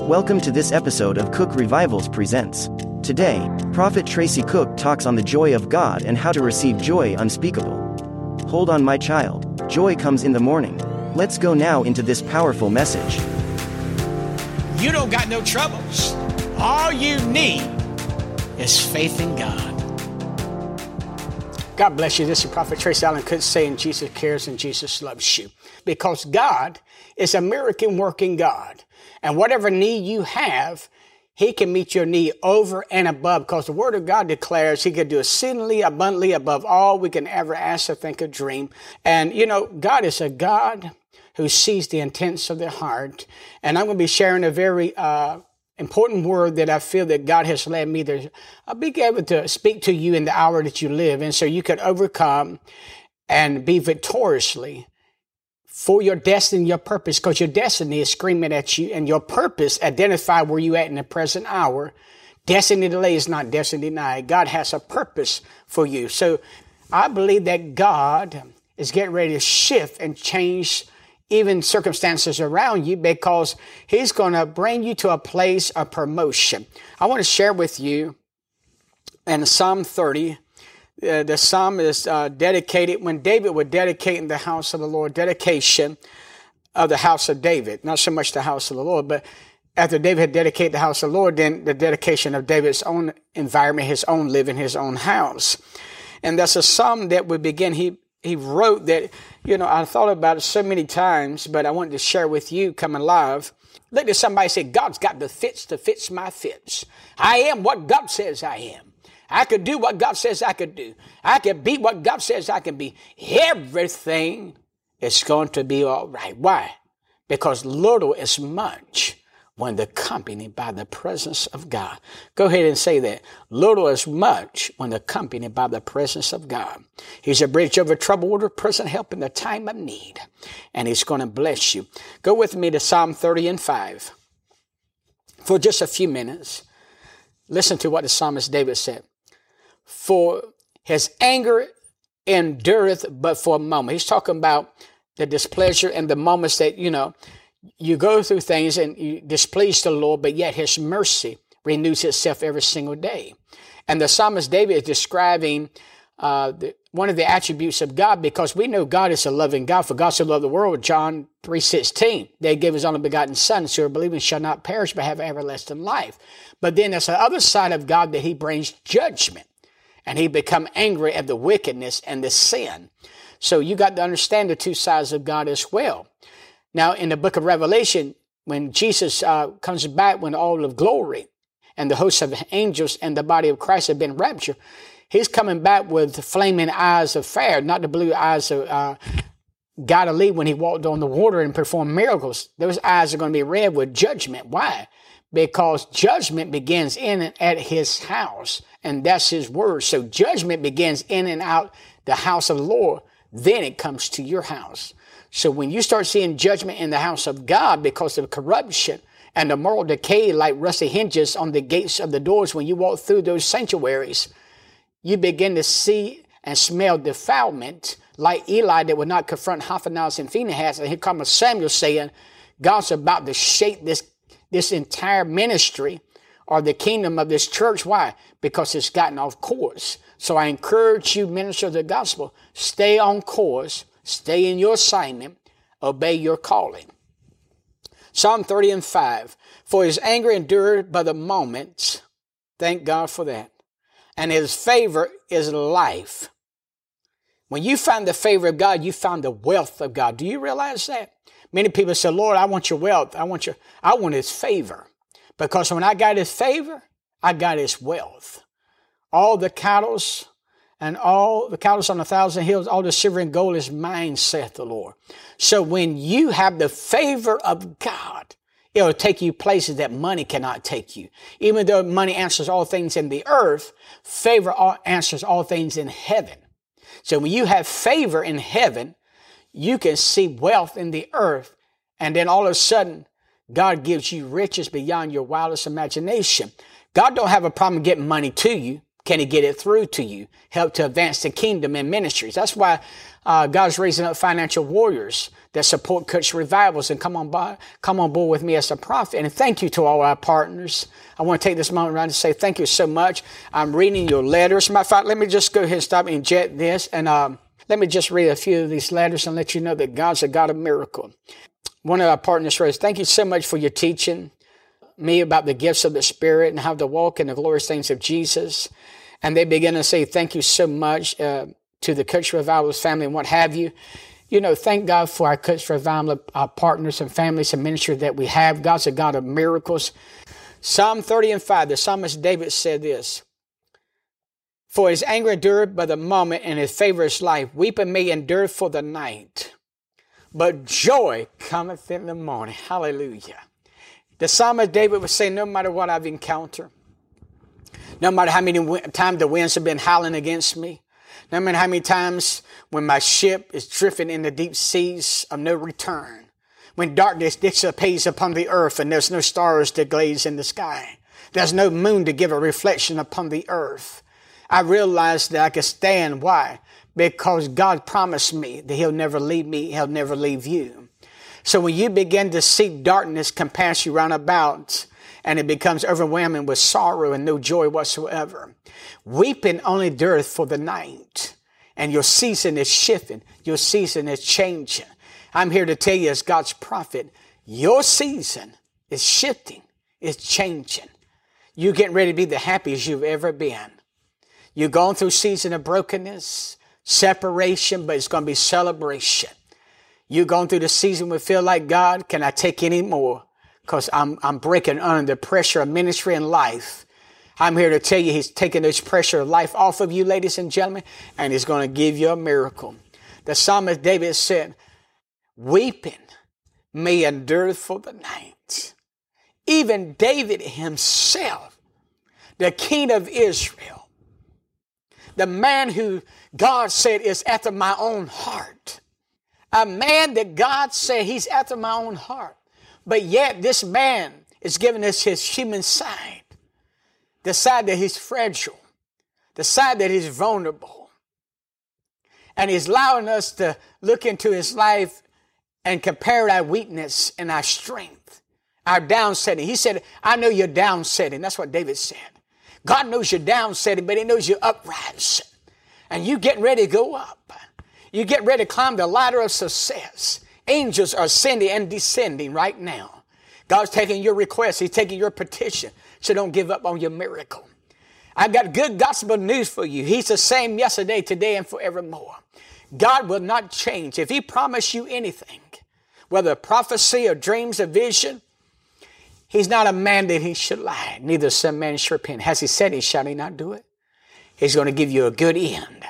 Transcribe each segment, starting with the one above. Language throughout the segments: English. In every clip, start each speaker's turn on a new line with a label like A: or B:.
A: Welcome to this episode of Cooke Revivals Presents. Today, Prophet Tracy Cooke talks on the joy of God and how to receive joy unspeakable. Hold on, my child, joy comes in the morning. Let's go now into this powerful message.
B: You don't got no troubles. All you need is faith in God. God bless you. This is Prophet Tracy Allen Cooke saying Jesus cares and Jesus loves you. Because God is a miracle working God. And whatever need you have, he can meet your need over and above because the word of God declares he could do exceedingly abundantly above all we can ever ask or think or dream. And you know, God is a God who sees the intents of the heart. And I'm going to be sharing a very, uh, important word that I feel that God has led me to be able to speak to you in the hour that you live And so you can overcome and be victoriously for your destiny, your purpose, because your destiny is screaming at you and your purpose identify where you at in the present hour. Destiny delay is not destiny denied. God has a purpose for you. So I believe that God is getting ready to shift and change even circumstances around you because he's going to bring you to a place of promotion. I want to share with you in Psalm 30. Uh, the psalm is uh, dedicated when David was dedicating the house of the Lord, dedication of the house of David, not so much the house of the Lord, but after David had dedicated the house of the Lord, then the dedication of David's own environment, his own living, his own house. And that's a psalm that would begin. He he wrote that, you know, I thought about it so many times, but I wanted to share with you coming live. Look at somebody say, God's got the fits to fits my fits. I am what God says I am. I could do what God says I could do. I could be what God says I can be. Everything is going to be all right. Why? Because little is much when accompanied by the presence of God. Go ahead and say that. Little is much when accompanied by the presence of God. He's a bridge over troubled water, present help in the time of need. And he's going to bless you. Go with me to Psalm 30 and 5 for just a few minutes. Listen to what the psalmist David said. For his anger endureth but for a moment. He's talking about the displeasure and the moments that, you know, you go through things and you displease the Lord, but yet His mercy renews itself every single day. And the psalmist David is describing uh, the, one of the attributes of God because we know God is a loving God. For God so loved the world, John 3.16, they gave His only begotten Son, so believing shall not perish but have everlasting life. But then there's the other side of God that He brings judgment. And He become angry at the wickedness and the sin. So you got to understand the two sides of God as well. Now, in the book of Revelation, when Jesus uh, comes back when all of glory and the hosts of angels and the body of Christ have been raptured, he's coming back with flaming eyes of fire, not the blue eyes of uh, Galilee when he walked on the water and performed miracles. Those eyes are going to be red with judgment. Why? Because judgment begins in and at his house, and that's his word. So judgment begins in and out the house of the Lord. Then it comes to your house. So when you start seeing judgment in the house of God because of corruption and the moral decay like rusty hinges on the gates of the doors when you walk through those sanctuaries, you begin to see and smell defilement like Eli that would not confront Hophnius and Phinehas. And here comes Samuel saying, God's about to shake this, this entire ministry or the kingdom of this church. Why? Because it's gotten off course. So I encourage you, minister of the gospel, stay on course Stay in your assignment. Obey your calling. Psalm 30 and 5. For his anger endured but a moment. Thank God for that. And his favor is life. When you find the favor of God, you find the wealth of God. Do you realize that? Many people say, Lord, I want your wealth. I want your, I want his favor. Because when I got his favor, I got his wealth. All the cattle, and all the cattle on a thousand hills, all the silver and gold is mine, saith the Lord. So when you have the favor of God, it'll take you places that money cannot take you. Even though money answers all things in the earth, favor answers all things in heaven. So when you have favor in heaven, you can see wealth in the earth, and then all of a sudden, God gives you riches beyond your wildest imagination. God don't have a problem getting money to you can he get it through to you? Help to advance the kingdom and ministries. That's why uh, God's raising up financial warriors that support Cooke revivals and come on by, come on board with me as a prophet. And thank you to all our partners. I want to take this moment around to say thank you so much. I'm reading your letters. Matter of fact, let me just go ahead and stop and jet this. And um, let me just read a few of these letters and let you know that God's a God of miracle. One of our partners writes, Thank you so much for your teaching me about the gifts of the Spirit and how to walk in the glorious things of Jesus. And they begin to say, Thank you so much uh, to the Cooke Revivals family and what have you. You know, thank God for our Cooke Revival, our partners and families and ministry that we have. God's a God of miracles. Psalm 30 and 5, the psalmist David said this For his anger endured but the moment, and his favor is life. Weeping may endure for the night, but joy cometh in the morning. Hallelujah. The psalmist David was saying, No matter what I've encountered, no matter how many times the winds have been howling against me, no matter how many times when my ship is drifting in the deep seas of no return, when darkness dissipates upon the earth and there's no stars to glaze in the sky, there's no moon to give a reflection upon the earth, I realized that I could stand. Why? Because God promised me that He'll never leave me, He'll never leave you. So when you begin to see darkness compass you round about, and it becomes overwhelming with sorrow and no joy whatsoever. Weeping only endureth for the night, and your season is shifting. Your season is changing. I'm here to tell you, as God's prophet, your season is shifting, it's changing. You're getting ready to be the happiest you've ever been. You're going through season of brokenness, separation, but it's going to be celebration. You're going through the season where feel like God, can I take any more? because I'm, I'm breaking under the pressure of ministry and life. I'm here to tell you he's taking this pressure of life off of you, ladies and gentlemen, and he's going to give you a miracle. The psalmist David said, weeping may endure for the night. Even David himself, the king of Israel, the man who God said is after my own heart, a man that God said he's after my own heart. But yet, this man is giving us his human side the side that he's fragile, the side that he's vulnerable. And he's allowing us to look into his life and compare our weakness and our strength, our downsetting. He said, I know you're downsetting. That's what David said. God knows you're downsetting, but he knows you're uprising. And you getting ready to go up. You get ready to climb the ladder of success. Angels are ascending and descending right now. God's taking your request. He's taking your petition. So don't give up on your miracle. I've got good gospel news for you. He's the same yesterday, today, and forevermore. God will not change. If He promised you anything, whether prophecy or dreams or vision, He's not a man that He should lie, neither some man should repent. Has He said He shall He not do it? He's going to give you a good end.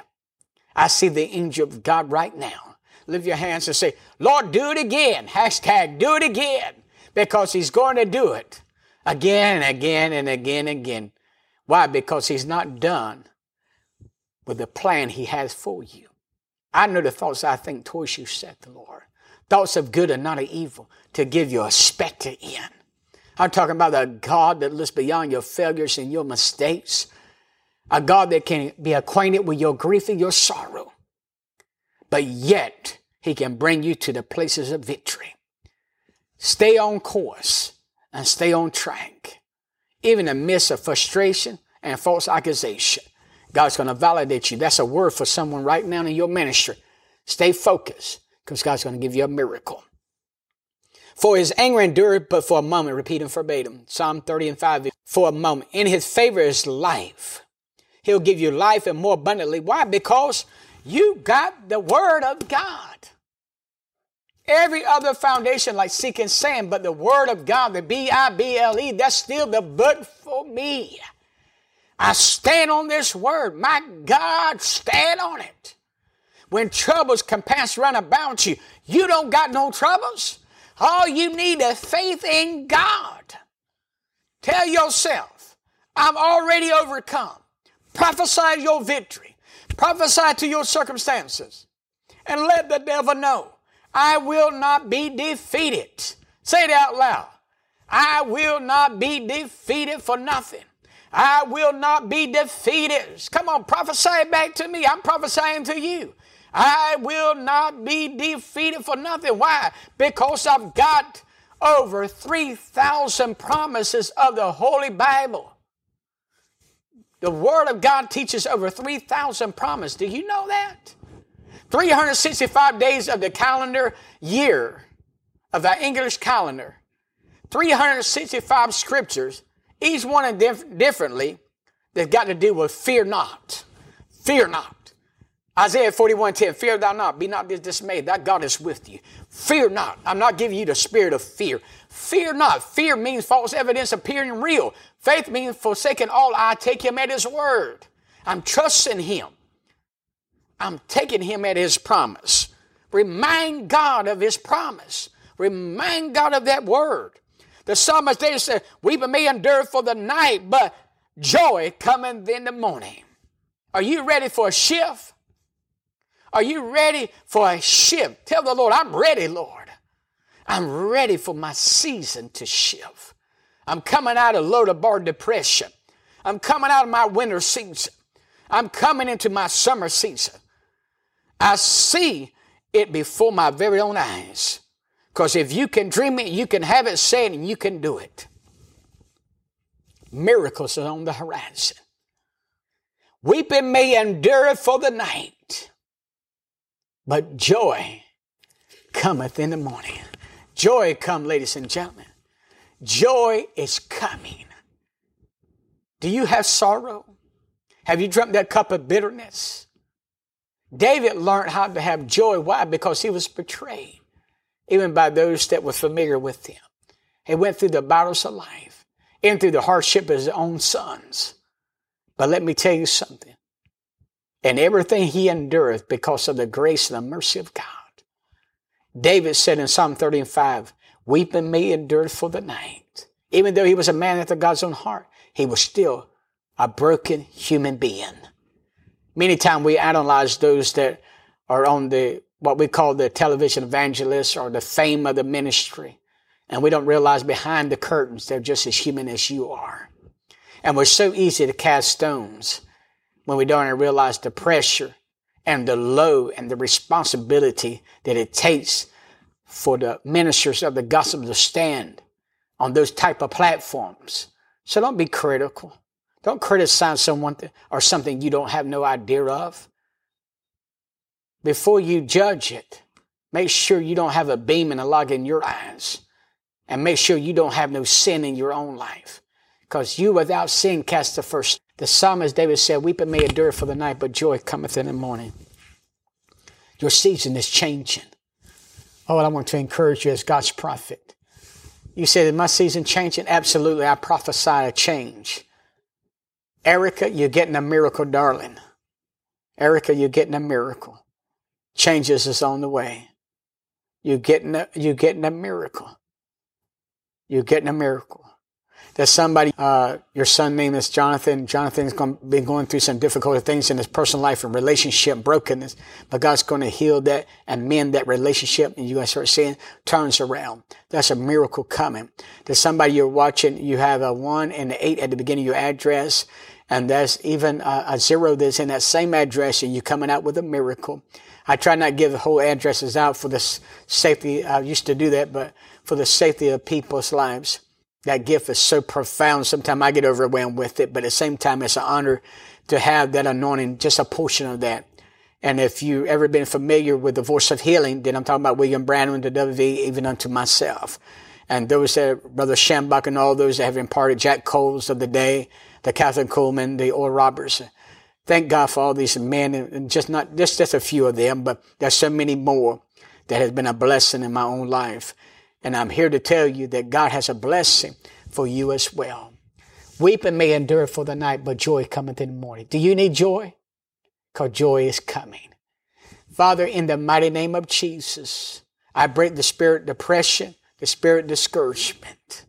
B: I see the angel of God right now lift your hands and say, Lord, do it again. Hashtag do it again. Because he's going to do it again and again and again and again. Why? Because he's not done with the plan he has for you. I know the thoughts I think towards you, said the Lord. Thoughts of good and not of evil to give you a expected end. I'm talking about a God that looks beyond your failures and your mistakes. A God that can be acquainted with your grief and your sorrow but yet he can bring you to the places of victory. Stay on course and stay on track. Even in the midst of frustration and false accusation, God's going to validate you. That's a word for someone right now in your ministry. Stay focused because God's going to give you a miracle. For his anger endured but for a moment, repeating verbatim. Psalm 30 and 5, for a moment. In his favor is life. He'll give you life and more abundantly. Why? Because you got the Word of God. Every other foundation, like seeking sand, but the Word of God, the B I B L E, that's still the book for me. I stand on this Word. My God, stand on it. When troubles can pass run about you, you don't got no troubles. All you need is faith in God. Tell yourself, I'm already overcome. Prophesy your victory. Prophesy to your circumstances and let the devil know I will not be defeated. Say it out loud. I will not be defeated for nothing. I will not be defeated. Come on, prophesy back to me. I'm prophesying to you. I will not be defeated for nothing. Why? Because I've got over 3,000 promises of the Holy Bible. The Word of God teaches over 3,000 promises. Do you know that? 365 days of the calendar year, of the English calendar, 365 scriptures, each one diff- differently, that got to do with fear not. Fear not. Isaiah 41 10, fear thou not, be not dismayed, that God is with you. Fear not. I'm not giving you the spirit of fear. Fear not. Fear means false evidence appearing real. Faith means forsaking all, I take him at his word. I'm trusting him. I'm taking him at his promise. Remind God of his promise. Remind God of that word. The psalmist David said, Weeping may endure for the night, but joy cometh in the morning. Are you ready for a shift? Are you ready for a shift? Tell the Lord, I'm ready, Lord. I'm ready for my season to shift. I'm coming out of Lodabar depression. I'm coming out of my winter season. I'm coming into my summer season. I see it before my very own eyes. Because if you can dream it, you can have it said, and you can do it. Miracles are on the horizon. Weeping may endure for the night, but joy cometh in the morning. Joy come, ladies and gentlemen. Joy is coming. Do you have sorrow? Have you drunk that cup of bitterness? David learned how to have joy. Why? Because he was betrayed, even by those that were familiar with him. He went through the battles of life, and through the hardship of his own sons. But let me tell you something. And everything he endureth because of the grace and the mercy of God. David said in Psalm 35, Weeping may endure for the night. Even though he was a man after God's own heart, he was still a broken human being. Many times we analyze those that are on the what we call the television evangelists or the fame of the ministry. And we don't realize behind the curtains they're just as human as you are. And we're so easy to cast stones when we don't realize the pressure and the load and the responsibility that it takes for the ministers of the gospel to stand on those type of platforms. So don't be critical. Don't criticize someone or something you don't have no idea of. Before you judge it, make sure you don't have a beam and a log in your eyes. And make sure you don't have no sin in your own life. Because you without sin cast the first. The psalmist David said, Weeping may endure for the night, but joy cometh in the morning. Your season is changing. Oh, I want to encourage you as God's prophet. You said, Is my season changing? Absolutely. I prophesy a change. Erica, you're getting a miracle, darling. Erica, you're getting a miracle. Changes is on the way. You're getting a, you're getting a miracle. You're getting a miracle. There's somebody, uh, your son name is Jonathan. Jonathan's going, been going through some difficult things in his personal life and relationship brokenness, but God's going to heal that and mend that relationship. And going to start seeing turns around. That's a miracle coming. There's somebody you're watching. You have a one and an eight at the beginning of your address and there's even a, a, zero that's in that same address and you're coming out with a miracle. I try not to give the whole addresses out for the safety. I used to do that, but for the safety of people's lives. That gift is so profound. Sometimes I get overwhelmed with it, but at the same time, it's an honor to have that anointing, just a portion of that. And if you've ever been familiar with the voice of healing, then I'm talking about William Branham, the WV, even unto myself. And those that, Brother Schambach and all those that have imparted Jack Coes of the day, the Kathryn Kuhlman, the Oral Roberts. Thank God for all these men, and just not just just a few of them, but there's so many more that has been a blessing in my own life. And I'm here to tell you that God has a blessing for you as well. Weeping may endure for the night, but joy cometh in the morning. Do you need joy? Because joy is coming. Father, in the mighty name of Jesus, I break the spirit depression, the spirit discouragement.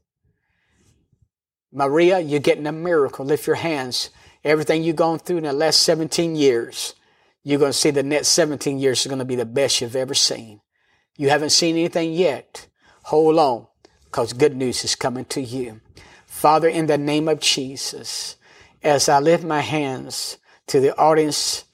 B: Maria, you're getting a miracle. Lift your hands. Everything you've gone through in the last 17 years, you're going to see the next 17 years is going to be the best you've ever seen. You haven't seen anything yet. Hold on, because good news is coming to you. Father, in the name of Jesus, as I lift my hands to the audience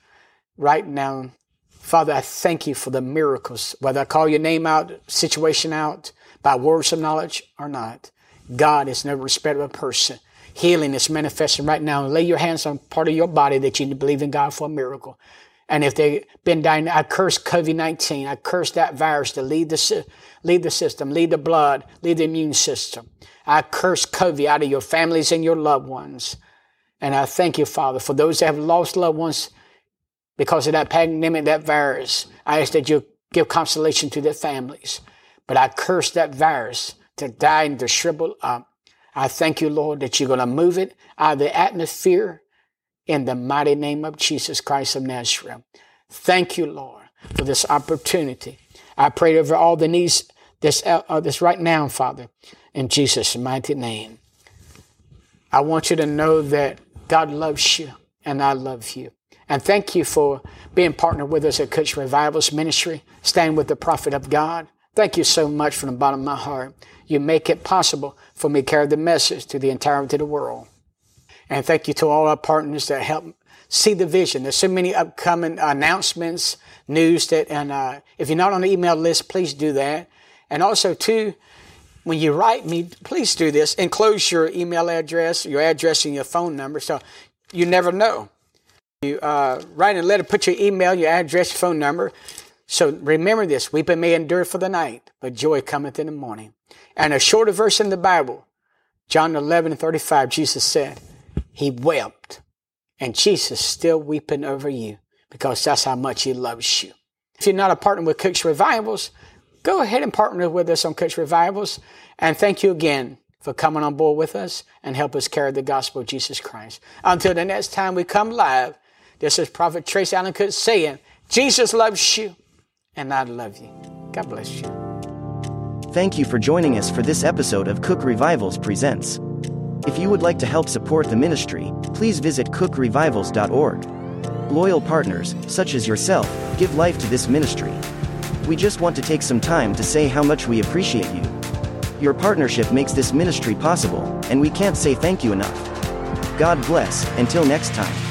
B: right now, Father, I thank you for the miracles, whether I call your name out, situation out, by words of knowledge or not. God is no respect of a person. Healing is manifesting right now. Lay your hands on part of your body that you believe in God for a miracle. And if they've been dying, I curse COVID 19. I curse that virus to lead the, lead the system, lead the blood, lead the immune system. I curse COVID out of your families and your loved ones. And I thank you, Father, for those that have lost loved ones because of that pandemic, that virus. I ask that you give consolation to their families. But I curse that virus to die and to shrivel up. I thank you, Lord, that you're going to move it out of the atmosphere in the mighty name of Jesus Christ of Nazareth. Thank you, Lord, for this opportunity. I pray over all the needs this, uh, this right now, Father, in Jesus' mighty name. I want you to know that God loves you and I love you. And thank you for being partnered with us at Cooke Revivals Ministry, staying with the prophet of God. Thank you so much from the bottom of my heart. You make it possible for me to carry the message to the entirety of the world. And thank you to all our partners that help see the vision. There's so many upcoming announcements, news that, and uh, if you're not on the email list, please do that. And also, too, when you write me, please do this. Enclose your email address, your address, and your phone number, so you never know. You uh, write a letter, put your email, your address, your phone number. So remember this weeping may endure for the night, but joy cometh in the morning. And a shorter verse in the Bible, John 11 and 35, Jesus said, He wept. And Jesus still weeping over you because that's how much He loves you. If you're not a partner with Cooke's Revivals, go ahead and partner with us on Cooke's Revivals. And thank you again for coming on board with us and help us carry the gospel of Jesus Christ. Until the next time we come live, this is Prophet Tracy Allen Cooke saying, Jesus loves you and I love you. God bless you.
A: Thank you for joining us for this episode of Cooke Revivals Presents. If you would like to help support the ministry, please visit cookerevivals.org. Loyal partners, such as yourself, give life to this ministry. We just want to take some time to say how much we appreciate you. Your partnership makes this ministry possible, and we can't say thank you enough. God bless, until next time.